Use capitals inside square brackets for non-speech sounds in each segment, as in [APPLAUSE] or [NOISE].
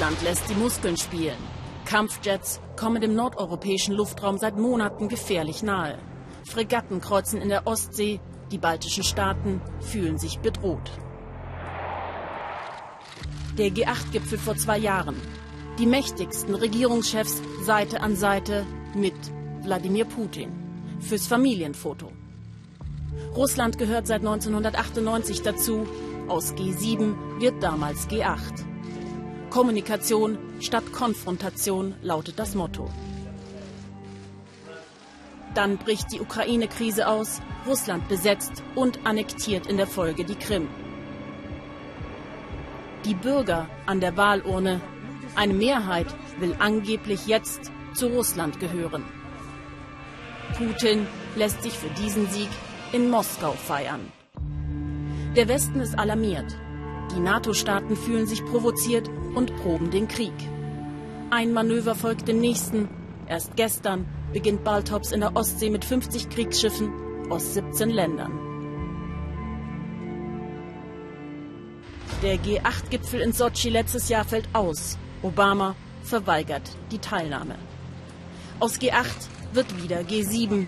Russland lässt die Muskeln spielen. Kampfjets kommen dem nordeuropäischen Luftraum seit Monaten gefährlich nahe. Fregatten kreuzen in der Ostsee, die baltischen Staaten fühlen sich bedroht. Der G8-Gipfel vor zwei Jahren. Die mächtigsten Regierungschefs Seite an Seite mit Wladimir Putin. Fürs Familienfoto. Russland gehört seit 1998 dazu. Aus G7 wird damals G8. Kommunikation statt Konfrontation lautet das Motto. Dann bricht die Ukraine-Krise aus, Russland besetzt und annektiert in der Folge die Krim. Die Bürger an der Wahlurne, eine Mehrheit will angeblich jetzt zu Russland gehören. Putin lässt sich für diesen Sieg in Moskau feiern. Der Westen ist alarmiert. Die NATO-Staaten fühlen sich provoziert und proben den Krieg. Ein Manöver folgt dem nächsten. Erst gestern beginnt Baltops in der Ostsee mit 50 Kriegsschiffen aus 17 Ländern. Der G8-Gipfel in Sotschi letztes Jahr fällt aus. Obama verweigert die Teilnahme. Aus G8 wird wieder G7.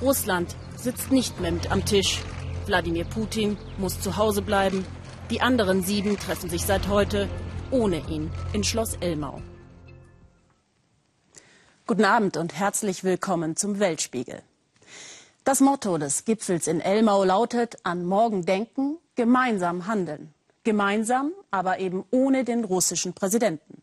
Russland sitzt nicht mehr mit am Tisch. Wladimir Putin muss zu Hause bleiben. Die anderen sieben treffen sich seit heute ohne ihn in Schloss Elmau. Guten Abend und herzlich willkommen zum Weltspiegel. Das Motto des Gipfels in Elmau lautet an morgen denken, gemeinsam handeln. Gemeinsam, aber eben ohne den russischen Präsidenten.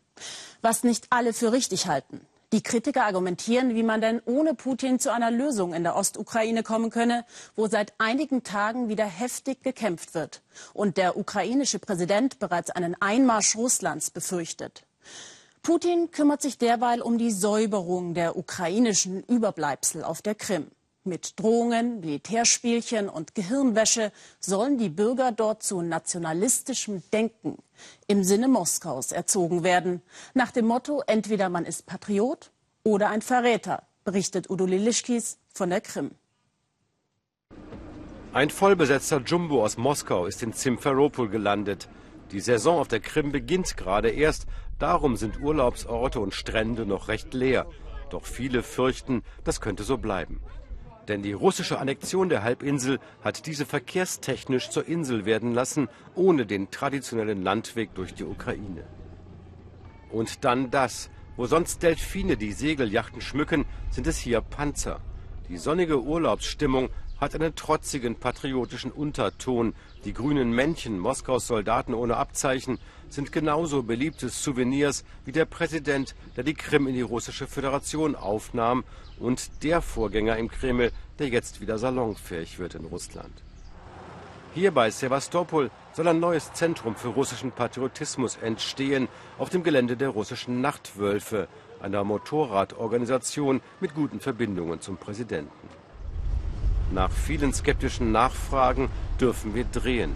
Was nicht alle für richtig halten. Die Kritiker argumentieren, wie man denn ohne Putin zu einer Lösung in der Ostukraine kommen könne, wo seit einigen Tagen wieder heftig gekämpft wird und der ukrainische Präsident bereits einen Einmarsch Russlands befürchtet. Putin kümmert sich derweil um die Säuberung der ukrainischen Überbleibsel auf der Krim. Mit Drohungen, Militärspielchen und Gehirnwäsche sollen die Bürger dort zu nationalistischem Denken im Sinne Moskaus erzogen werden. Nach dem Motto, entweder man ist Patriot oder ein Verräter, berichtet Udo Lilischkis von der Krim. Ein vollbesetzter Jumbo aus Moskau ist in Simferopol gelandet. Die Saison auf der Krim beginnt gerade erst, darum sind Urlaubsorte und Strände noch recht leer. Doch viele fürchten, das könnte so bleiben. Denn die russische Annexion der Halbinsel hat diese verkehrstechnisch zur Insel werden lassen, ohne den traditionellen Landweg durch die Ukraine. Und dann das. Wo sonst Delfine die Segeljachten schmücken, sind es hier Panzer. Die sonnige Urlaubsstimmung hat einen trotzigen patriotischen Unterton. Die grünen Männchen Moskaus Soldaten ohne Abzeichen sind genauso beliebte Souvenirs wie der Präsident, der die Krim in die russische Föderation aufnahm und der Vorgänger im Kreml, der jetzt wieder salonfähig wird in Russland. Hier bei Sevastopol soll ein neues Zentrum für russischen Patriotismus entstehen, auf dem Gelände der russischen Nachtwölfe, einer Motorradorganisation mit guten Verbindungen zum Präsidenten. Nach vielen skeptischen Nachfragen dürfen wir drehen.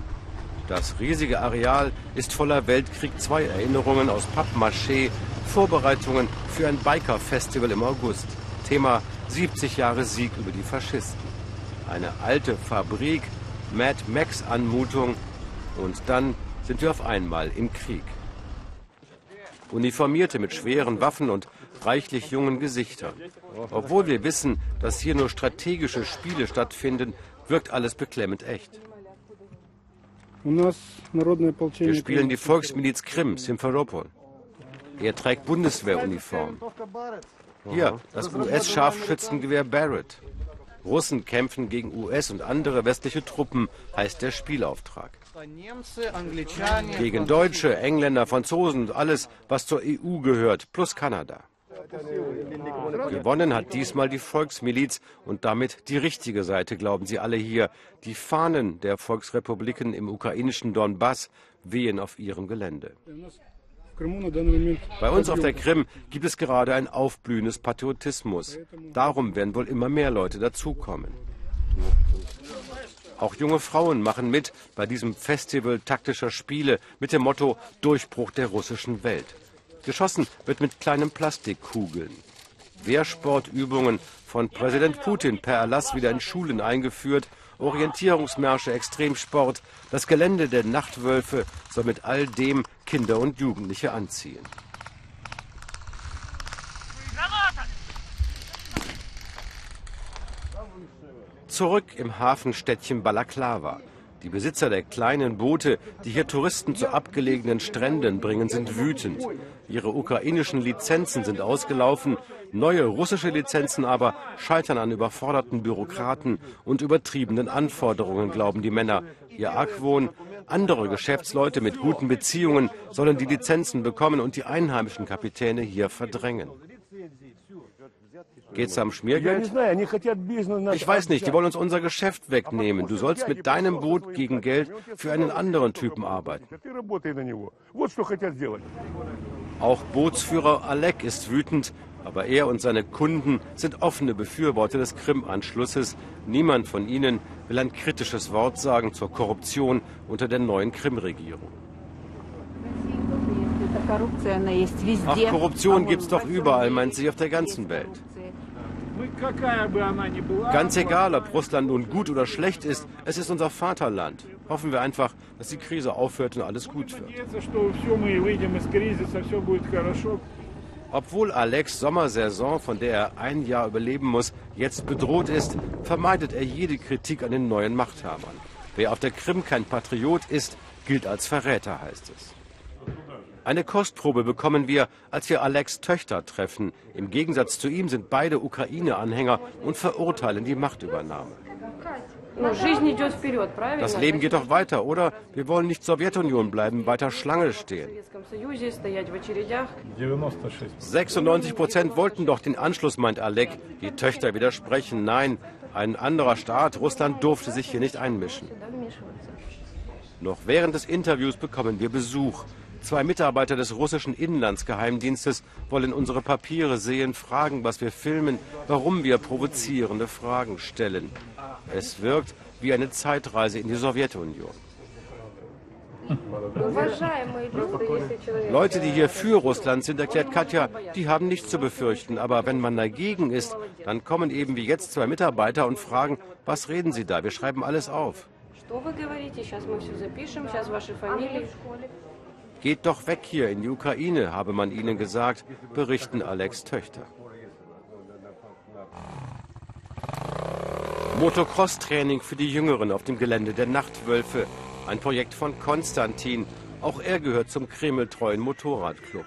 Das riesige Areal ist voller Weltkrieg II Erinnerungen aus Pappmaché, Vorbereitungen für ein Biker-Festival im August. Thema 70 Jahre Sieg über die Faschisten. Eine alte Fabrik, Mad Max-Anmutung und dann sind wir auf einmal im Krieg. Uniformierte mit schweren Waffen und reichlich jungen Gesichtern. Obwohl wir wissen, dass hier nur strategische Spiele stattfinden, wirkt alles beklemmend echt. Wir spielen die Volksmiliz Krim, Simferopol. Er trägt Bundeswehruniform. Hier, das US-Scharfschützengewehr Barrett. Russen kämpfen gegen US und andere westliche Truppen, heißt der Spielauftrag. Gegen Deutsche, Engländer, Franzosen und alles, was zur EU gehört, plus Kanada. Gewonnen hat diesmal die Volksmiliz und damit die richtige Seite, glauben sie alle hier. Die Fahnen der Volksrepubliken im ukrainischen Donbass wehen auf ihrem Gelände. Bei uns auf der Krim gibt es gerade ein aufblühendes Patriotismus. Darum werden wohl immer mehr Leute dazukommen. Auch junge Frauen machen mit bei diesem Festival taktischer Spiele mit dem Motto Durchbruch der russischen Welt. Geschossen wird mit kleinen Plastikkugeln. Wehrsportübungen von Präsident Putin per Erlass wieder in Schulen eingeführt. Orientierungsmärsche, Extremsport, das Gelände der Nachtwölfe soll mit all dem Kinder und Jugendliche anziehen. Zurück im Hafenstädtchen Balaklava. Die Besitzer der kleinen Boote, die hier Touristen zu abgelegenen Stränden bringen, sind wütend. Ihre ukrainischen Lizenzen sind ausgelaufen, neue russische Lizenzen aber scheitern an überforderten Bürokraten und übertriebenen Anforderungen, glauben die Männer. Ihr Argwohn, andere Geschäftsleute mit guten Beziehungen sollen die Lizenzen bekommen und die einheimischen Kapitäne hier verdrängen. Geht's am Schmiergeld? Ich weiß nicht, die wollen uns unser Geschäft wegnehmen. Du sollst mit deinem Boot gegen Geld für einen anderen Typen arbeiten. Auch Bootsführer Alek ist wütend, aber er und seine Kunden sind offene Befürworter des Krim-Anschlusses. Niemand von ihnen will ein kritisches Wort sagen zur Korruption unter der neuen Krim-Regierung. Ach, Korruption gibt's doch überall, meint sie, auf der ganzen Welt. Ganz egal, ob Russland nun gut oder schlecht ist, es ist unser Vaterland. Hoffen wir einfach, dass die Krise aufhört und alles gut wird. Obwohl Alex Sommersaison, von der er ein Jahr überleben muss, jetzt bedroht ist, vermeidet er jede Kritik an den neuen Machthabern. Wer auf der Krim kein Patriot ist, gilt als Verräter, heißt es. Eine Kostprobe bekommen wir, als wir Alex Töchter treffen. Im Gegensatz zu ihm sind beide Ukraine-Anhänger und verurteilen die Machtübernahme. Das Leben geht doch weiter, oder? Wir wollen nicht Sowjetunion bleiben, weiter Schlange stehen. 96 Prozent wollten doch den Anschluss, meint Alek. Die Töchter widersprechen. Nein, ein anderer Staat, Russland, durfte sich hier nicht einmischen. Noch während des Interviews bekommen wir Besuch. Zwei Mitarbeiter des russischen Inlandsgeheimdienstes wollen unsere Papiere sehen, fragen, was wir filmen, warum wir provozierende Fragen stellen. Es wirkt wie eine Zeitreise in die Sowjetunion. Leute, die hier für Russland sind, erklärt Katja, die haben nichts zu befürchten. Aber wenn man dagegen ist, dann kommen eben wie jetzt zwei Mitarbeiter und fragen, was reden Sie da? Wir schreiben alles auf. Geht doch weg hier in die Ukraine, habe man ihnen gesagt, berichten Alex Töchter. Motocross-Training für die Jüngeren auf dem Gelände der Nachtwölfe. Ein Projekt von Konstantin. Auch er gehört zum Kreml-treuen Motorradclub.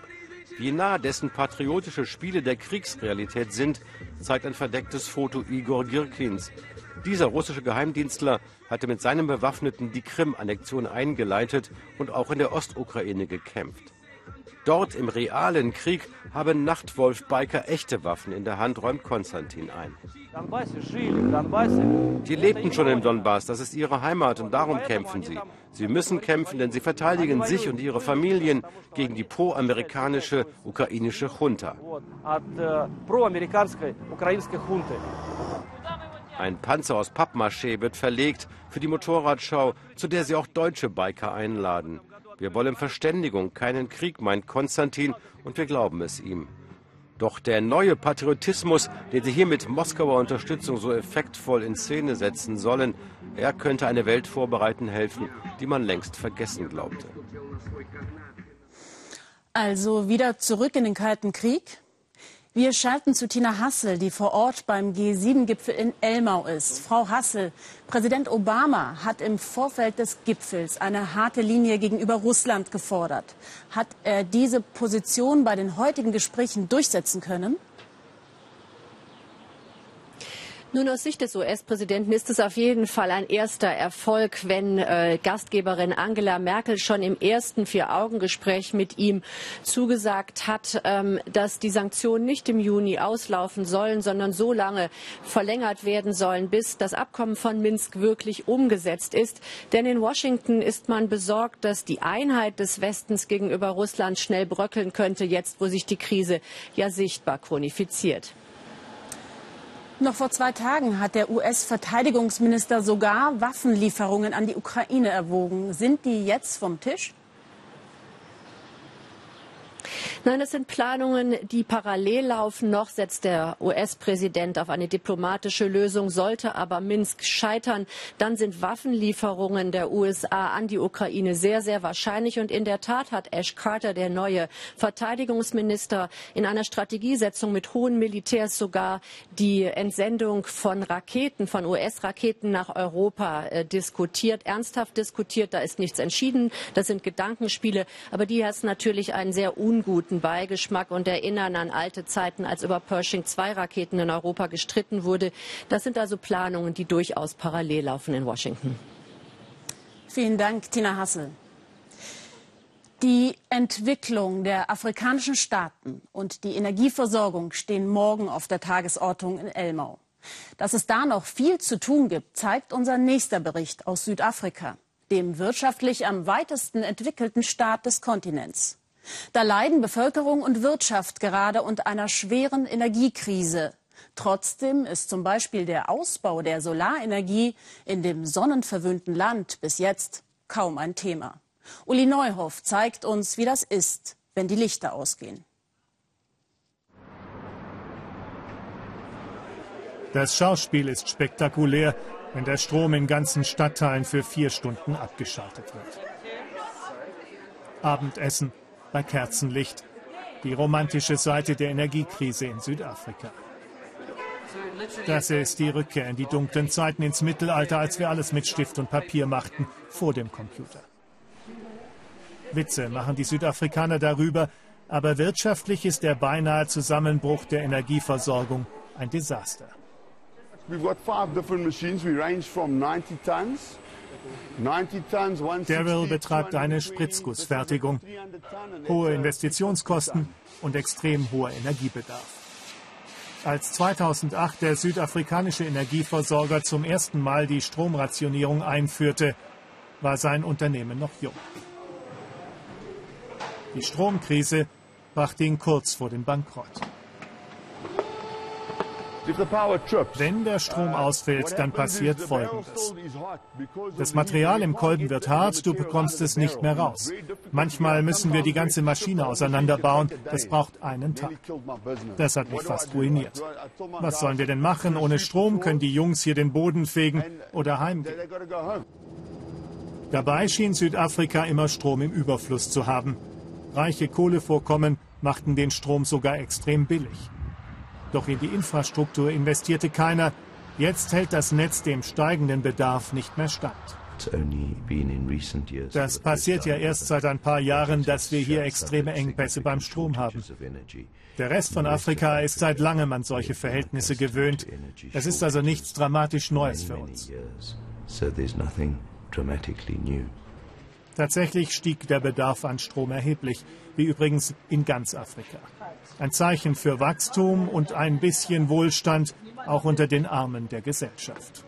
Wie nah dessen patriotische Spiele der Kriegsrealität sind, zeigt ein verdecktes Foto Igor Girkins. Dieser russische Geheimdienstler hatte mit seinem Bewaffneten die Krim-Annexion eingeleitet und auch in der Ostukraine gekämpft. Dort im realen Krieg haben Nachtwolf-Biker echte Waffen in der Hand, räumt Konstantin ein. Die lebten schon im Donbass, das ist ihre Heimat und darum kämpfen sie. Sie müssen kämpfen, denn sie verteidigen sich und ihre Familien gegen die pro-amerikanische ukrainische Junta. Ein Panzer aus Pappmaché wird verlegt für die Motorradschau, zu der sie auch deutsche Biker einladen. Wir wollen Verständigung, keinen Krieg, meint Konstantin, und wir glauben es ihm. Doch der neue Patriotismus, den sie hier mit Moskauer Unterstützung so effektvoll in Szene setzen sollen, er könnte eine Welt vorbereiten helfen, die man längst vergessen glaubte. Also wieder zurück in den Kalten Krieg? Wir schalten zu Tina Hassel, die vor Ort beim G7-Gipfel in Elmau ist. Frau Hassel, Präsident Obama hat im Vorfeld des Gipfels eine harte Linie gegenüber Russland gefordert. Hat er diese Position bei den heutigen Gesprächen durchsetzen können? Nun, aus Sicht des US-Präsidenten ist es auf jeden Fall ein erster Erfolg, wenn äh, Gastgeberin Angela Merkel schon im ersten Vier-Augen-Gespräch mit ihm zugesagt hat, ähm, dass die Sanktionen nicht im Juni auslaufen sollen, sondern so lange verlängert werden sollen, bis das Abkommen von Minsk wirklich umgesetzt ist. Denn in Washington ist man besorgt, dass die Einheit des Westens gegenüber Russland schnell bröckeln könnte, jetzt wo sich die Krise ja sichtbar chronifiziert. Noch vor zwei Tagen hat der US-Verteidigungsminister sogar Waffenlieferungen an die Ukraine erwogen. Sind die jetzt vom Tisch? Nein, es sind Planungen, die parallel laufen. Noch setzt der US-Präsident auf eine diplomatische Lösung. Sollte aber Minsk scheitern, dann sind Waffenlieferungen der USA an die Ukraine sehr, sehr wahrscheinlich. Und in der Tat hat Ash Carter, der neue Verteidigungsminister, in einer Strategiesetzung mit hohen Militärs sogar die Entsendung von Raketen, von US-Raketen nach Europa äh, diskutiert, ernsthaft diskutiert. Da ist nichts entschieden. Das sind Gedankenspiele. Aber die hat natürlich einen sehr unguten Beigeschmack und erinnern an alte Zeiten, als über Pershing 2 Raketen in Europa gestritten wurde. Das sind also Planungen, die durchaus parallel laufen in Washington. Vielen Dank, Tina Hassel. Die Entwicklung der afrikanischen Staaten und die Energieversorgung stehen morgen auf der Tagesordnung in Elmau. Dass es da noch viel zu tun gibt, zeigt unser nächster Bericht aus Südafrika, dem wirtschaftlich am weitesten entwickelten Staat des Kontinents. Da leiden Bevölkerung und Wirtschaft gerade unter einer schweren Energiekrise. Trotzdem ist zum Beispiel der Ausbau der Solarenergie in dem sonnenverwöhnten Land bis jetzt kaum ein Thema. Uli Neuhoff zeigt uns, wie das ist, wenn die Lichter ausgehen. Das Schauspiel ist spektakulär, wenn der Strom in ganzen Stadtteilen für vier Stunden abgeschaltet wird. Abendessen bei Kerzenlicht. Die romantische Seite der Energiekrise in Südafrika. Das ist die Rückkehr in die dunklen Zeiten ins Mittelalter, als wir alles mit Stift und Papier machten, vor dem Computer. Witze machen die Südafrikaner darüber, aber wirtschaftlich ist der beinahe Zusammenbruch der Energieversorgung ein Desaster. We've got five different machines. We range from 90 tons Daryl betreibt eine Spritzgussfertigung, hohe Investitionskosten und extrem hoher Energiebedarf. Als 2008 der südafrikanische Energieversorger zum ersten Mal die Stromrationierung einführte, war sein Unternehmen noch jung. Die Stromkrise brachte ihn kurz vor den Bankrott. Wenn der Strom ausfällt, dann passiert Folgendes. Das Material im Kolben wird hart, du bekommst es nicht mehr raus. Manchmal müssen wir die ganze Maschine auseinanderbauen, das braucht einen Tag. Das hat mich fast ruiniert. Was sollen wir denn machen? Ohne Strom können die Jungs hier den Boden fegen oder heimgehen. Dabei schien Südafrika immer Strom im Überfluss zu haben. Reiche Kohlevorkommen machten den Strom sogar extrem billig. Doch in die Infrastruktur investierte keiner. Jetzt hält das Netz dem steigenden Bedarf nicht mehr stand. Das passiert ja erst seit ein paar Jahren, dass wir hier extreme Engpässe beim Strom haben. Der Rest von Afrika ist seit langem an solche Verhältnisse gewöhnt. Es ist also nichts dramatisch Neues für uns. Tatsächlich stieg der Bedarf an Strom erheblich, wie übrigens in ganz Afrika. Ein Zeichen für Wachstum und ein bisschen Wohlstand auch unter den Armen der Gesellschaft.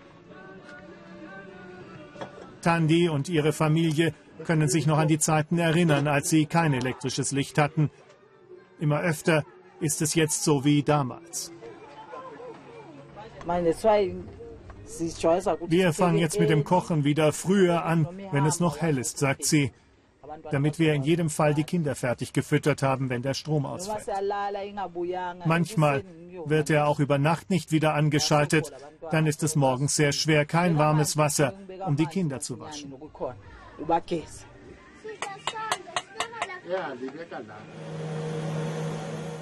Tandi und ihre Familie können sich noch an die Zeiten erinnern, als sie kein elektrisches Licht hatten. Immer öfter ist es jetzt so wie damals. Wir fangen jetzt mit dem Kochen wieder früher an, wenn es noch hell ist, sagt sie damit wir in jedem Fall die Kinder fertig gefüttert haben, wenn der Strom ausfällt. Manchmal wird er auch über Nacht nicht wieder angeschaltet. Dann ist es morgens sehr schwer, kein warmes Wasser, um die Kinder zu waschen.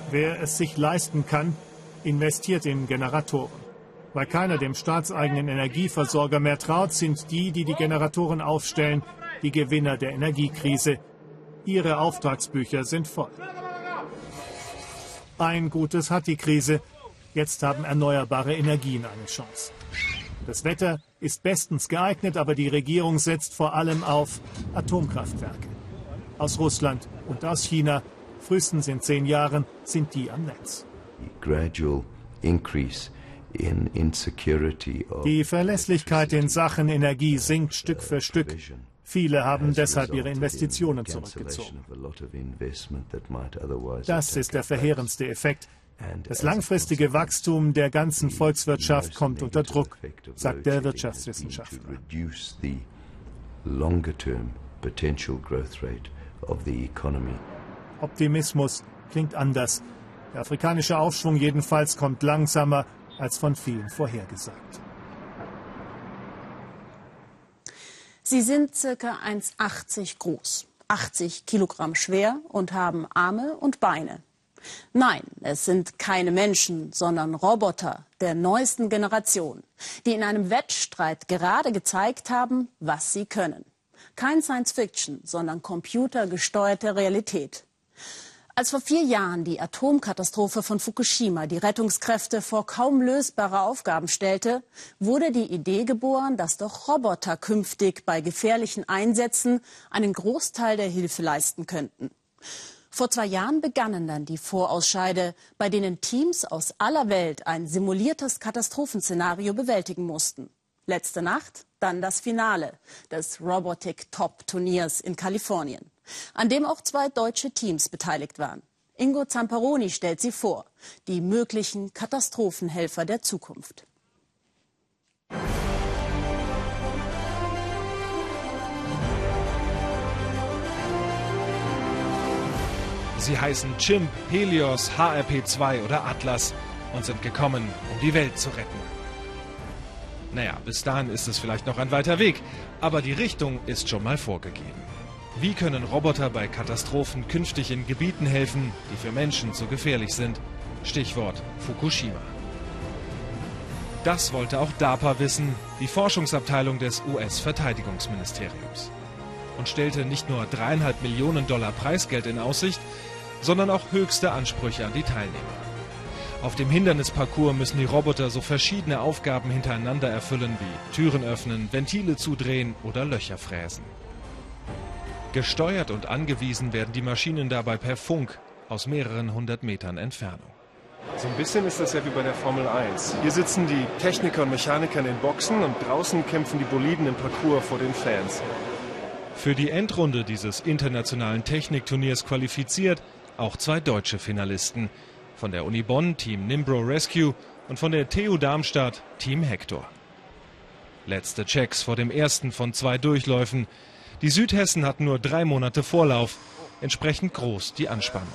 Wer es sich leisten kann, investiert in Generatoren. Weil keiner dem staatseigenen Energieversorger mehr traut, sind die, die die Generatoren aufstellen, die Gewinner der Energiekrise. Ihre Auftragsbücher sind voll. Ein Gutes hat die Krise. Jetzt haben erneuerbare Energien eine Chance. Das Wetter ist bestens geeignet, aber die Regierung setzt vor allem auf Atomkraftwerke. Aus Russland und aus China, frühestens in zehn Jahren, sind die am Netz. Die Verlässlichkeit in Sachen Energie sinkt Stück für Stück. Viele haben deshalb ihre Investitionen zurückgezogen. Das ist der verheerendste Effekt. Das langfristige Wachstum der ganzen Volkswirtschaft kommt unter Druck, sagt der Wirtschaftswissenschaftler. Optimismus klingt anders. Der afrikanische Aufschwung jedenfalls kommt langsamer als von vielen vorhergesagt. Sie sind circa 1,80 groß, 80 Kilogramm schwer und haben Arme und Beine. Nein, es sind keine Menschen, sondern Roboter der neuesten Generation, die in einem Wettstreit gerade gezeigt haben, was sie können. Kein Science Fiction, sondern computergesteuerte Realität. Als vor vier Jahren die Atomkatastrophe von Fukushima die Rettungskräfte vor kaum lösbare Aufgaben stellte, wurde die Idee geboren, dass doch Roboter künftig bei gefährlichen Einsätzen einen Großteil der Hilfe leisten könnten. Vor zwei Jahren begannen dann die Vorausscheide, bei denen Teams aus aller Welt ein simuliertes Katastrophenszenario bewältigen mussten. Letzte Nacht dann das Finale des Robotic Top Turniers in Kalifornien an dem auch zwei deutsche Teams beteiligt waren. Ingo Zamperoni stellt sie vor, die möglichen Katastrophenhelfer der Zukunft. Sie heißen Chimp, Helios, HRP2 oder Atlas und sind gekommen, um die Welt zu retten. Naja, bis dahin ist es vielleicht noch ein weiter Weg, aber die Richtung ist schon mal vorgegeben. Wie können Roboter bei Katastrophen künftig in Gebieten helfen, die für Menschen zu gefährlich sind? Stichwort Fukushima. Das wollte auch DARPA wissen, die Forschungsabteilung des US-Verteidigungsministeriums. Und stellte nicht nur dreieinhalb Millionen Dollar Preisgeld in Aussicht, sondern auch höchste Ansprüche an die Teilnehmer. Auf dem Hindernisparcours müssen die Roboter so verschiedene Aufgaben hintereinander erfüllen wie Türen öffnen, Ventile zudrehen oder Löcher fräsen. Gesteuert und angewiesen werden die Maschinen dabei per Funk aus mehreren hundert Metern Entfernung. So ein bisschen ist das ja wie bei der Formel 1. Hier sitzen die Techniker und Mechaniker in den Boxen und draußen kämpfen die Boliden im Parcours vor den Fans. Für die Endrunde dieses internationalen Technikturniers qualifiziert auch zwei deutsche Finalisten. Von der Uni Bonn Team Nimbro Rescue und von der TU Darmstadt Team Hector. Letzte Checks vor dem ersten von zwei Durchläufen. Die Südhessen hatten nur drei Monate Vorlauf, entsprechend groß die Anspannung.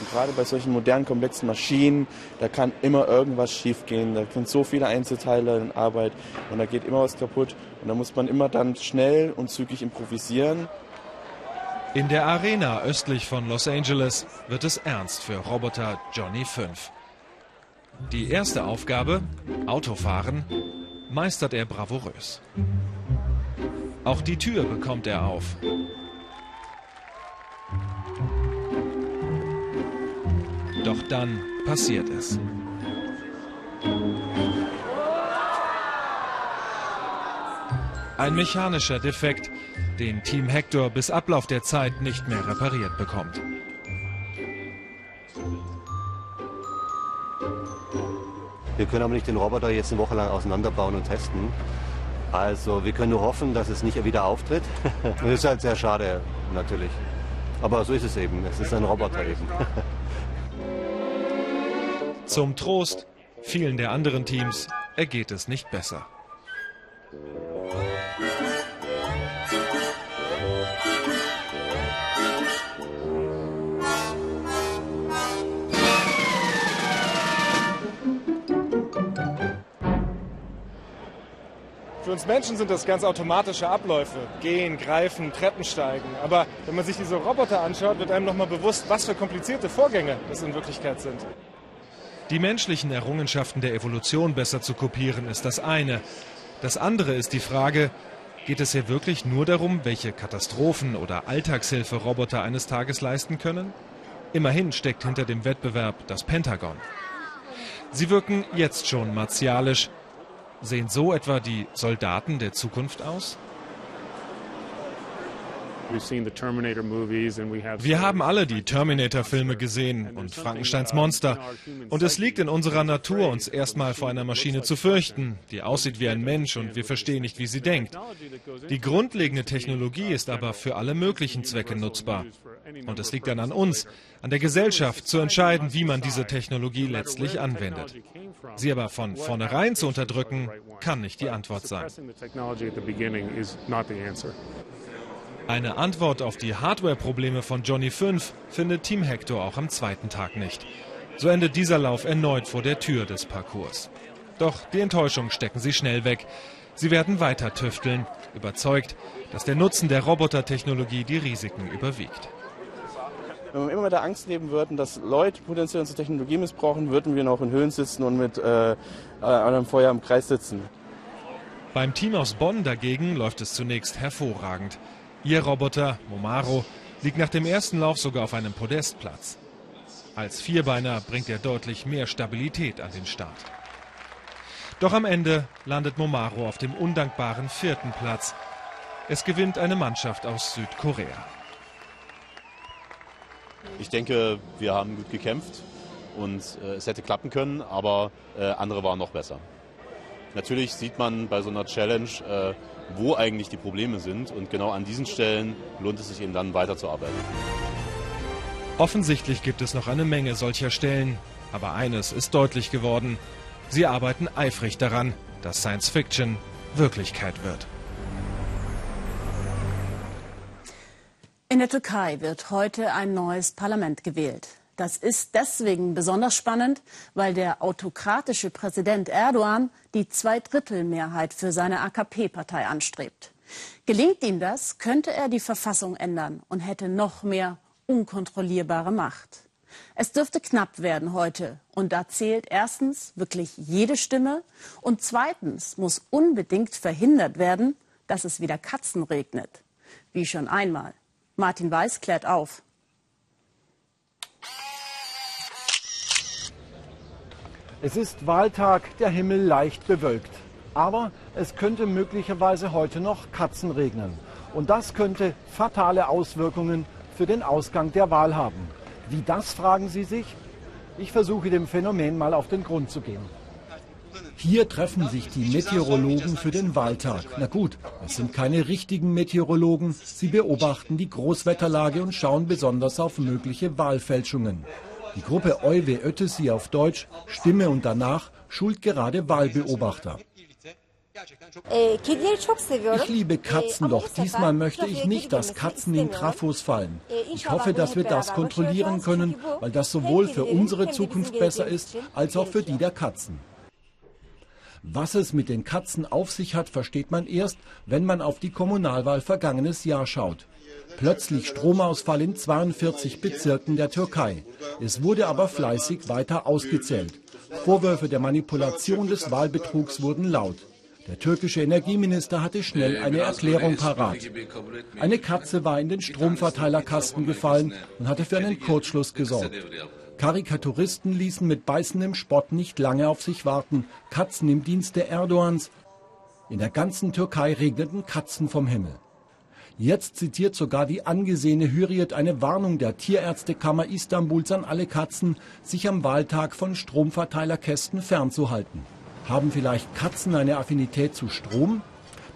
Und gerade bei solchen modernen, komplexen Maschinen, da kann immer irgendwas schiefgehen. Da sind so viele Einzelteile in Arbeit und da geht immer was kaputt. Und da muss man immer dann schnell und zügig improvisieren. In der Arena östlich von Los Angeles wird es ernst für Roboter Johnny 5. Die erste Aufgabe, Autofahren, meistert er bravourös. Auch die Tür bekommt er auf. Doch dann passiert es. Ein mechanischer Defekt, den Team Hector bis Ablauf der Zeit nicht mehr repariert bekommt. Wir können aber nicht den Roboter jetzt eine Woche lang auseinanderbauen und testen. Also wir können nur hoffen, dass es nicht wieder auftritt. [LAUGHS] das ist halt sehr schade, natürlich. Aber so ist es eben. Es ist ein Roboter eben. [LAUGHS] Zum Trost, vielen der anderen Teams ergeht es nicht besser. Uns Menschen sind das ganz automatische Abläufe. Gehen, greifen, Treppen steigen. Aber wenn man sich diese Roboter anschaut, wird einem nochmal bewusst, was für komplizierte Vorgänge das in Wirklichkeit sind. Die menschlichen Errungenschaften der Evolution besser zu kopieren, ist das eine. Das andere ist die Frage, geht es hier wirklich nur darum, welche Katastrophen oder Alltagshilfe Roboter eines Tages leisten können? Immerhin steckt hinter dem Wettbewerb das Pentagon. Sie wirken jetzt schon martialisch, Sehen so etwa die Soldaten der Zukunft aus? Wir haben alle die Terminator-Filme gesehen und Frankensteins Monster. Und es liegt in unserer Natur, uns erstmal vor einer Maschine zu fürchten, die aussieht wie ein Mensch und wir verstehen nicht, wie sie denkt. Die grundlegende Technologie ist aber für alle möglichen Zwecke nutzbar. Und es liegt dann an uns, an der Gesellschaft, zu entscheiden, wie man diese Technologie letztlich anwendet. Sie aber von vornherein zu unterdrücken, kann nicht die Antwort sein. Eine Antwort auf die Hardware-Probleme von Johnny 5 findet Team Hector auch am zweiten Tag nicht. So endet dieser Lauf erneut vor der Tür des Parcours. Doch die Enttäuschung stecken sie schnell weg. Sie werden weiter tüfteln, überzeugt, dass der Nutzen der Robotertechnologie die Risiken überwiegt. Wenn wir immer mit der Angst leben würden, dass Leute potenziell unsere Technologie missbrauchen, würden wir noch in Höhlen sitzen und mit äh, einem Feuer im Kreis sitzen. Beim Team aus Bonn dagegen läuft es zunächst hervorragend. Ihr Roboter, Momaro, liegt nach dem ersten Lauf sogar auf einem Podestplatz. Als Vierbeiner bringt er deutlich mehr Stabilität an den Start. Doch am Ende landet Momaro auf dem undankbaren vierten Platz. Es gewinnt eine Mannschaft aus Südkorea. Ich denke, wir haben gut gekämpft und äh, es hätte klappen können, aber äh, andere waren noch besser. Natürlich sieht man bei so einer Challenge, äh, wo eigentlich die Probleme sind und genau an diesen Stellen lohnt es sich eben dann weiterzuarbeiten. Offensichtlich gibt es noch eine Menge solcher Stellen, aber eines ist deutlich geworden. Sie arbeiten eifrig daran, dass Science Fiction Wirklichkeit wird. In der Türkei wird heute ein neues Parlament gewählt. Das ist deswegen besonders spannend, weil der autokratische Präsident Erdogan die Zweidrittelmehrheit für seine AKP-Partei anstrebt. Gelingt ihm das, könnte er die Verfassung ändern und hätte noch mehr unkontrollierbare Macht. Es dürfte knapp werden heute. Und da zählt erstens wirklich jede Stimme. Und zweitens muss unbedingt verhindert werden, dass es wieder Katzen regnet. Wie schon einmal. Martin Weiß klärt auf. Es ist Wahltag, der Himmel leicht bewölkt. Aber es könnte möglicherweise heute noch Katzen regnen. Und das könnte fatale Auswirkungen für den Ausgang der Wahl haben. Wie das, fragen Sie sich? Ich versuche dem Phänomen mal auf den Grund zu gehen. Hier treffen sich die Meteorologen für den Wahltag. Na gut, es sind keine richtigen Meteorologen. Sie beobachten die Großwetterlage und schauen besonders auf mögliche Wahlfälschungen. Die Gruppe Euwe Ötesi auf Deutsch, Stimme und danach, schult gerade Wahlbeobachter. Ich liebe Katzen, doch diesmal möchte ich nicht, dass Katzen in Trafos fallen. Ich hoffe, dass wir das kontrollieren können, weil das sowohl für unsere Zukunft besser ist, als auch für die der Katzen. Was es mit den Katzen auf sich hat, versteht man erst, wenn man auf die Kommunalwahl vergangenes Jahr schaut. Plötzlich Stromausfall in 42 Bezirken der Türkei. Es wurde aber fleißig weiter ausgezählt. Vorwürfe der Manipulation des Wahlbetrugs wurden laut. Der türkische Energieminister hatte schnell eine Erklärung parat. Eine Katze war in den Stromverteilerkasten gefallen und hatte für einen Kurzschluss gesorgt. Karikaturisten ließen mit beißendem Spott nicht lange auf sich warten. Katzen im Dienste Erdogans. In der ganzen Türkei regneten Katzen vom Himmel. Jetzt zitiert sogar die angesehene Hürriyet eine Warnung der Tierärztekammer Istanbuls an alle Katzen, sich am Wahltag von Stromverteilerkästen fernzuhalten. Haben vielleicht Katzen eine Affinität zu Strom?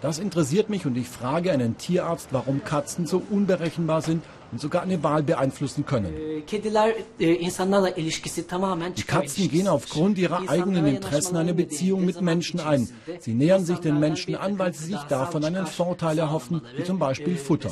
Das interessiert mich und ich frage einen Tierarzt, warum Katzen so unberechenbar sind und sogar eine Wahl beeinflussen können. Die Katzen gehen aufgrund ihrer eigenen Interessen eine Beziehung mit Menschen ein. Sie nähern sich den Menschen an, weil sie sich davon einen Vorteil erhoffen, wie zum Beispiel Futter.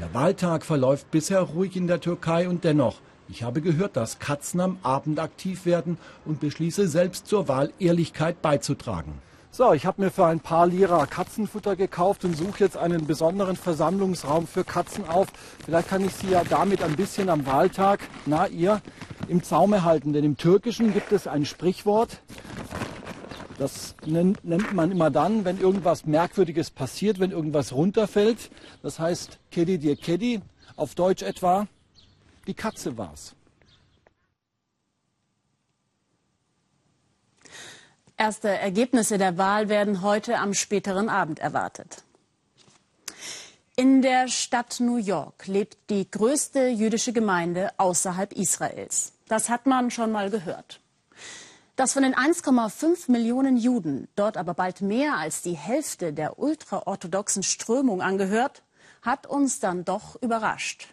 Der Wahltag verläuft bisher ruhig in der Türkei und dennoch, ich habe gehört, dass Katzen am Abend aktiv werden und beschließe selbst zur Wahl Ehrlichkeit beizutragen. So, ich habe mir für ein paar Lira Katzenfutter gekauft und suche jetzt einen besonderen Versammlungsraum für Katzen auf. Vielleicht kann ich sie ja damit ein bisschen am Wahltag, na ihr, im Zaume halten. Denn im Türkischen gibt es ein Sprichwort, das nennt, nennt man immer dann, wenn irgendwas Merkwürdiges passiert, wenn irgendwas runterfällt. Das heißt, Kedi dir Kedi, auf Deutsch etwa, die Katze war's. Erste Ergebnisse der Wahl werden heute am späteren Abend erwartet. In der Stadt New York lebt die größte jüdische Gemeinde außerhalb Israels. Das hat man schon mal gehört. Dass von den 1,5 Millionen Juden dort aber bald mehr als die Hälfte der ultraorthodoxen Strömung angehört, hat uns dann doch überrascht.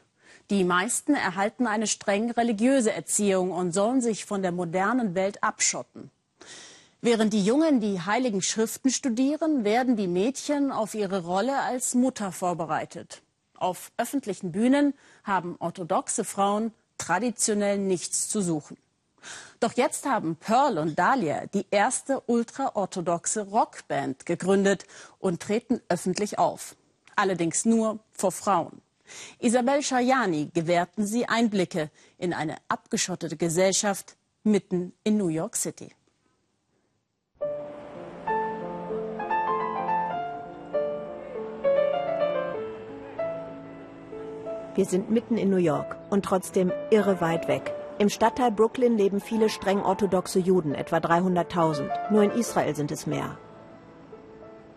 Die meisten erhalten eine streng religiöse Erziehung und sollen sich von der modernen Welt abschotten. Während die Jungen die heiligen Schriften studieren, werden die Mädchen auf ihre Rolle als Mutter vorbereitet. Auf öffentlichen Bühnen haben orthodoxe Frauen traditionell nichts zu suchen. Doch jetzt haben Pearl und Dahlia die erste ultraorthodoxe Rockband gegründet und treten öffentlich auf. Allerdings nur vor Frauen. Isabel Shayani gewährten sie Einblicke in eine abgeschottete Gesellschaft mitten in New York City. Wir sind mitten in New York und trotzdem irre weit weg. Im Stadtteil Brooklyn leben viele streng orthodoxe Juden, etwa 300.000. Nur in Israel sind es mehr.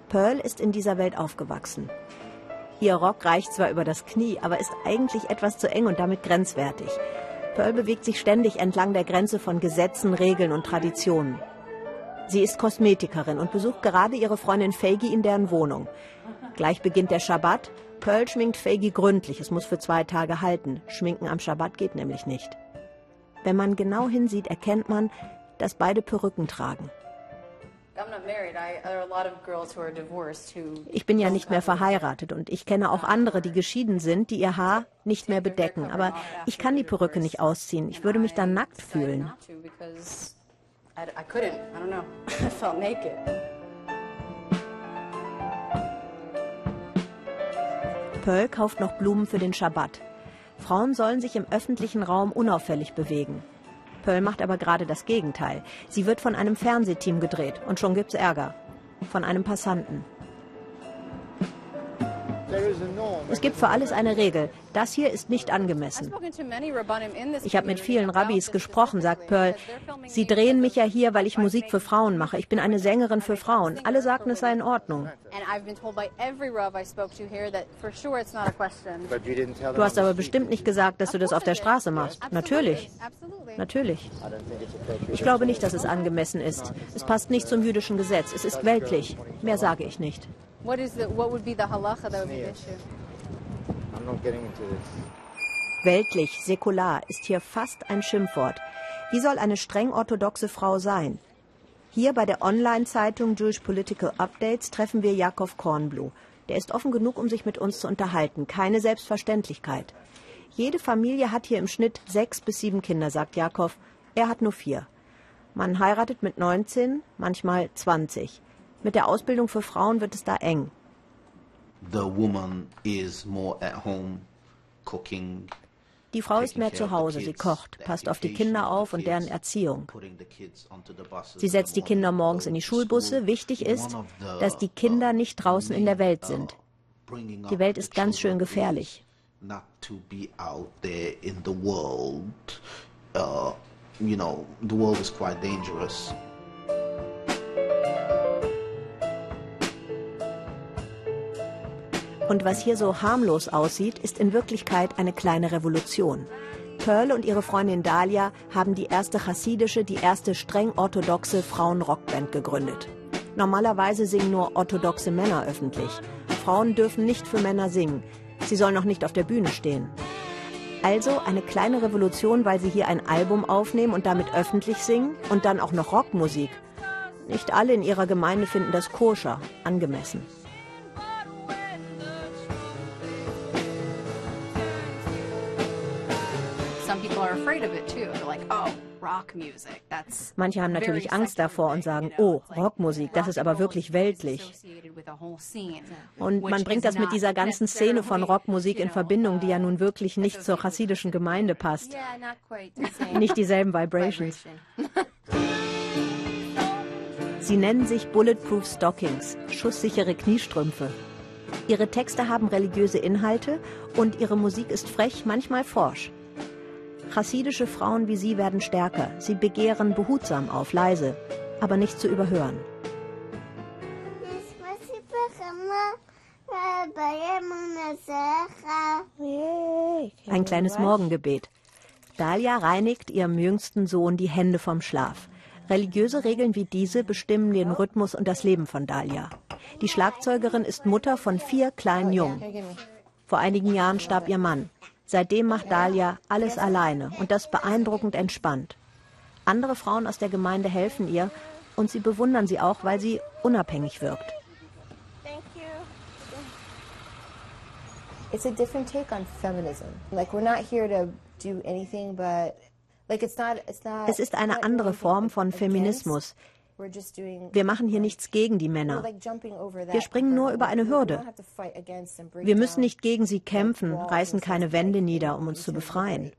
Pearl ist in dieser Welt aufgewachsen. Ihr Rock reicht zwar über das Knie, aber ist eigentlich etwas zu eng und damit grenzwertig. Pearl bewegt sich ständig entlang der Grenze von Gesetzen, Regeln und Traditionen. Sie ist Kosmetikerin und besucht gerade ihre Freundin Fagi in deren Wohnung. Gleich beginnt der Schabbat. Pearl schminkt Fagi gründlich. Es muss für zwei Tage halten. Schminken am Schabbat geht nämlich nicht. Wenn man genau hinsieht, erkennt man, dass beide Perücken tragen. Ich bin ja nicht mehr verheiratet und ich kenne auch andere, die geschieden sind, die ihr Haar nicht mehr bedecken. Aber ich kann die Perücke nicht ausziehen. Ich würde mich dann nackt fühlen. [LAUGHS] Pearl kauft noch Blumen für den Schabbat. Frauen sollen sich im öffentlichen Raum unauffällig bewegen. Pearl macht aber gerade das Gegenteil. Sie wird von einem Fernsehteam gedreht und schon gibt's Ärger. Von einem Passanten. Es gibt für alles eine Regel. Das hier ist nicht angemessen. Ich habe mit vielen Rabbis gesprochen, sagt Pearl. Sie drehen mich ja hier, weil ich Musik für Frauen mache. Ich bin eine Sängerin für Frauen. Alle sagten, es sei in Ordnung. Du hast aber bestimmt nicht gesagt, dass du das auf der Straße machst. Natürlich. Natürlich. Ich glaube nicht, dass es angemessen ist. Es passt nicht zum jüdischen Gesetz. Es ist weltlich. Mehr sage ich nicht. What is the, what would be the halacha that would be the issue? I'm not getting into this. Weltlich, säkular ist hier fast ein Schimpfwort. Wie soll eine streng orthodoxe Frau sein? Hier bei der Online-Zeitung Jewish Political Updates treffen wir Jakob Kornbluh. Der ist offen genug, um sich mit uns zu unterhalten. Keine Selbstverständlichkeit. Jede Familie hat hier im Schnitt sechs bis sieben Kinder, sagt Jakob. Er hat nur vier. Man heiratet mit 19, manchmal 20. Mit der Ausbildung für Frauen wird es da eng. Die Frau ist mehr zu Hause, sie kocht, passt auf die Kinder auf und deren Erziehung. Sie setzt die Kinder morgens in die Schulbusse. Wichtig ist, dass die Kinder nicht draußen in der Welt sind. Die Welt ist ganz schön gefährlich. Uh, you know, the world is quite dangerous. Und was hier so harmlos aussieht, ist in Wirklichkeit eine kleine Revolution. Pearl und ihre Freundin Dahlia haben die erste chassidische, die erste streng orthodoxe Frauenrockband gegründet. Normalerweise singen nur orthodoxe Männer öffentlich. Frauen dürfen nicht für Männer singen. Sie sollen noch nicht auf der Bühne stehen. Also eine kleine Revolution, weil sie hier ein Album aufnehmen und damit öffentlich singen und dann auch noch Rockmusik. Nicht alle in ihrer Gemeinde finden das koscher, angemessen. Manche haben natürlich Angst davor und sagen, oh, Rockmusik, das ist aber wirklich weltlich. Und man bringt das mit dieser ganzen Szene von Rockmusik in Verbindung, die ja nun wirklich nicht zur chassidischen Gemeinde passt. Nicht dieselben Vibrations. [LAUGHS] Sie nennen sich Bulletproof Stockings, schusssichere Kniestrümpfe. Ihre Texte haben religiöse Inhalte und ihre Musik ist frech, manchmal forsch. Chassidische Frauen wie sie werden stärker. Sie begehren behutsam auf, leise, aber nicht zu überhören. Ein kleines Morgengebet. Dalia reinigt ihrem jüngsten Sohn die Hände vom Schlaf. Religiöse Regeln wie diese bestimmen den Rhythmus und das Leben von Dalia. Die Schlagzeugerin ist Mutter von vier kleinen Jungen. Vor einigen Jahren starb ihr Mann. Seitdem macht Dalia alles alleine und das beeindruckend entspannt. Andere Frauen aus der Gemeinde helfen ihr Und sie bewundern sie auch, weil sie unabhängig wirkt. It's a different take on feminism. Like we're not here to do anything but es ist eine andere Form von Feminismus. Wir machen hier nichts gegen die Männer. Wir springen nur über eine Hürde. Wir müssen nicht gegen sie kämpfen, reißen keine Wände nieder, um uns zu befreien.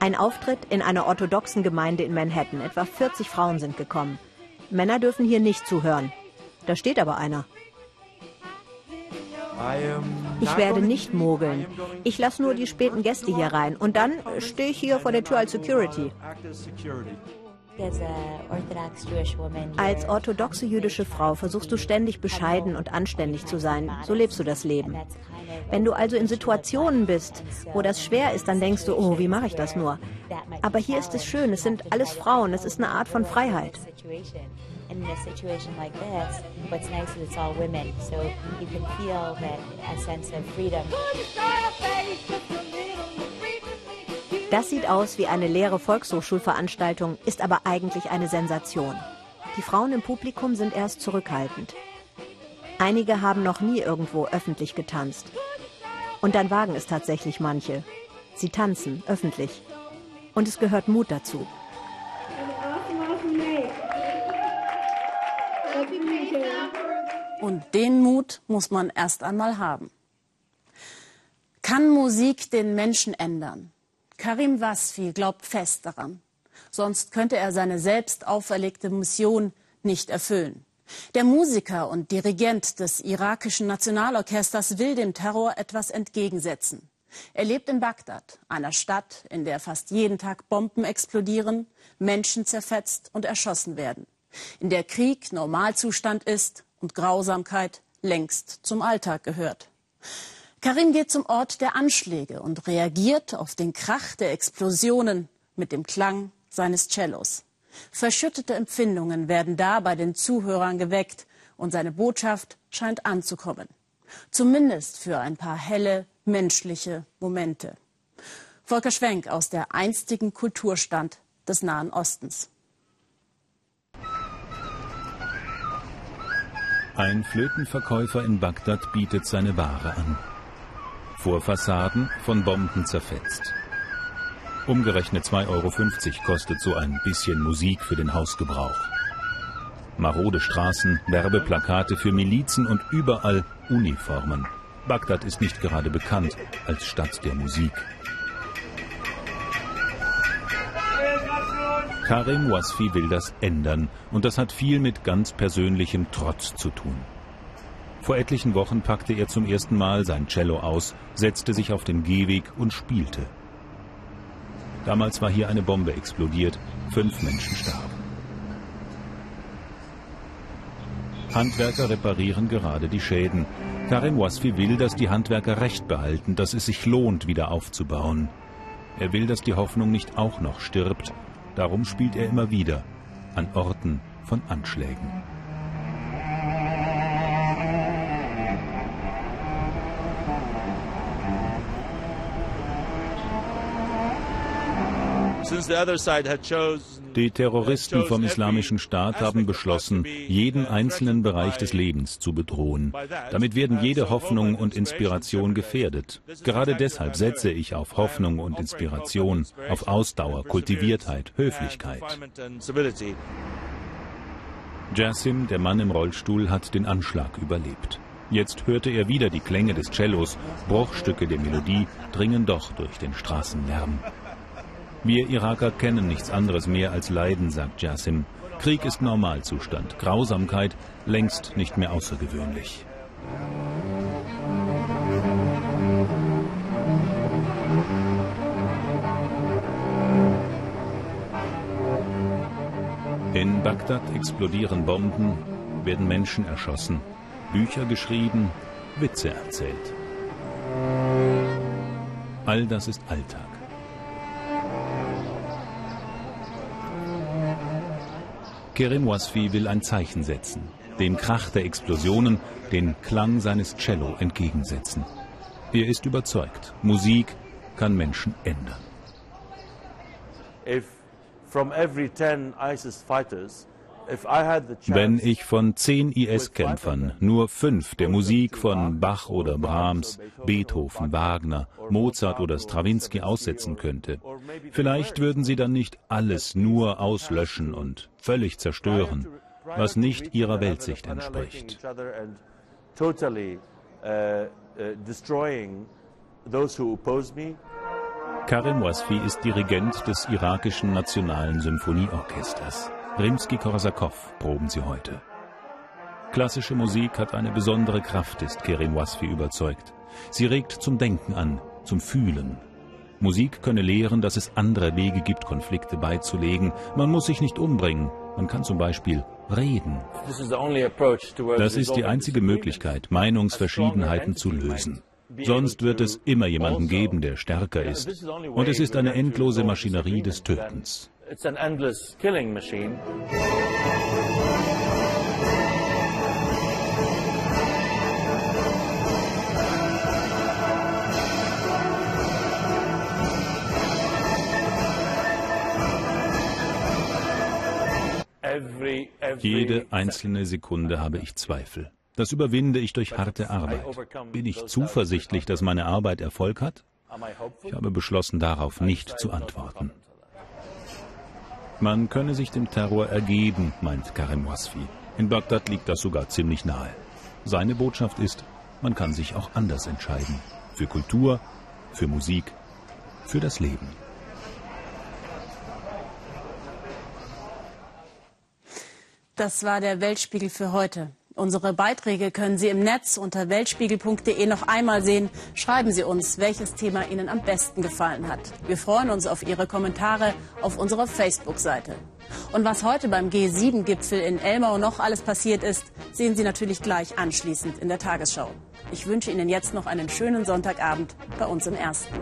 Ein Auftritt in einer orthodoxen Gemeinde in Manhattan. Etwa 40 Frauen sind gekommen. Männer dürfen hier nicht zuhören. Da steht aber einer. Ich werde nicht mogeln. Ich lasse nur die späten Gäste hier rein. Und dann stehe ich hier vor der Tür als Security. Als orthodoxe jüdische Frau versuchst du ständig bescheiden und anständig zu sein. So lebst du das Leben. Wenn du also in Situationen bist, wo das schwer ist, dann denkst du, oh, wie mache ich das nur? Aber hier ist es schön, es sind alles Frauen, es ist eine Art von Freiheit. In a situation like this, what's nice is it's all women, so you can feel that a sense of freedom. Das sieht aus wie eine leere Volkshochschulveranstaltung, ist aber eigentlich eine Sensation. Die Frauen im Publikum sind erst zurückhaltend. Einige haben noch nie irgendwo öffentlich getanzt. Und dann wagen es tatsächlich manche. Sie tanzen öffentlich. Und es gehört Mut dazu. Und den Mut muss man erst einmal haben. Kann Musik den Menschen ändern? Karim Wasfi glaubt fest daran. Sonst könnte er seine selbst auferlegte Mission nicht erfüllen. Der Musiker und Dirigent des irakischen Nationalorchesters will dem Terror etwas entgegensetzen. Er lebt in Bagdad, einer Stadt, in der fast jeden Tag Bomben explodieren, Menschen zerfetzt und erschossen werden, in der Krieg Normalzustand ist und Grausamkeit längst zum Alltag gehört. Karim geht zum Ort der Anschläge und reagiert auf den Krach der Explosionen mit dem Klang seines Cellos. Verschüttete Empfindungen werden da bei den Zuhörern geweckt und seine Botschaft scheint anzukommen. Zumindest für ein paar helle, menschliche Momente. Volker Schwenk aus der einstigen Kulturstand des Nahen Ostens. Ein Flötenverkäufer in Bagdad bietet seine Ware an. Vor Fassaden von Bomben zerfetzt. Umgerechnet 2,50 Euro kostet so ein bisschen Musik für den Hausgebrauch. Marode Straßen, Werbeplakate für Milizen und überall Uniformen. Bagdad ist nicht gerade bekannt als Stadt der Musik. Karim Wasfi will das ändern und das hat viel mit ganz persönlichem Trotz zu tun. Vor etlichen Wochen packte er zum ersten Mal sein Cello aus, setzte sich auf den Gehweg und spielte. Damals war hier eine Bombe explodiert, fünf Menschen starben. Handwerker reparieren gerade die Schäden. Karim Wasfi will, dass die Handwerker Recht behalten, dass es sich lohnt, wieder aufzubauen. Er will, dass die Hoffnung nicht auch noch stirbt Darum spielt er immer wieder an Orten von Anschlägen. Die Terroristen vom Islamischen Staat haben beschlossen, jeden einzelnen Bereich des Lebens zu bedrohen. Damit werden jede Hoffnung und Inspiration gefährdet. Gerade deshalb setze ich auf Hoffnung und Inspiration, auf Ausdauer, Kultiviertheit, Höflichkeit. Jassim, der Mann im Rollstuhl, hat den Anschlag überlebt. Jetzt hörte er wieder die Klänge des Cellos, Bruchstücke der Melodie dringen doch durch den Straßenlärm. Wir Iraker kennen nichts anderes mehr als Leiden, sagt Jassim. Krieg ist Normalzustand, Grausamkeit längst nicht mehr außergewöhnlich. In Bagdad explodieren Bomben, werden Menschen erschossen, Bücher geschrieben, Witze erzählt. All das ist Alltag. Kerim Wasfi will ein Zeichen setzen, dem Krach der Explosionen den Klang seines Cello entgegensetzen. Er ist überzeugt, Musik kann Menschen ändern. from every 10 ISIS fighters, wenn ich von zehn IS-Kämpfern nur fünf der Musik von Bach oder Brahms, Beethoven, Wagner, Mozart oder Stravinsky aussetzen könnte, vielleicht würden sie dann nicht alles nur auslöschen und völlig zerstören, was nicht ihrer Weltsicht entspricht. Karim Wasfi ist Dirigent des irakischen Nationalen Symphonieorchesters. Rimsky-Korsakow proben sie heute. Klassische Musik hat eine besondere Kraft, ist Kerim Wasfi überzeugt. Sie regt zum Denken an, zum Fühlen. Musik könne lehren, dass es andere Wege gibt, Konflikte beizulegen. Man muss sich nicht umbringen. Man kann zum Beispiel reden. Das ist die einzige Möglichkeit, Meinungsverschiedenheiten zu lösen. Sonst wird es immer jemanden geben, der stärker ist. Und es ist eine endlose Maschinerie des Tötens. It's an endless killing machine. Jede einzelne Sekunde habe ich Zweifel. Das überwinde ich durch harte Arbeit. Bin ich zuversichtlich, dass meine Arbeit Erfolg hat? Ich habe beschlossen, darauf nicht zu antworten. Man könne sich dem Terror ergeben, meint Karim Wasfi. In Bagdad liegt das sogar ziemlich nahe. Seine Botschaft ist, man kann sich auch anders entscheiden. Für Kultur, für Musik, für das Leben. Das war der Weltspiegel für heute. Unsere Beiträge können Sie im Netz unter weltspiegel.de noch einmal sehen. Schreiben Sie uns, welches Thema Ihnen am besten gefallen hat. Wir freuen uns auf Ihre Kommentare auf unserer Facebook-Seite. Und was heute beim G7-Gipfel in Elmau noch alles passiert ist, sehen Sie natürlich gleich anschließend in der Tagesschau. Ich wünsche Ihnen jetzt noch einen schönen Sonntagabend bei uns im Ersten.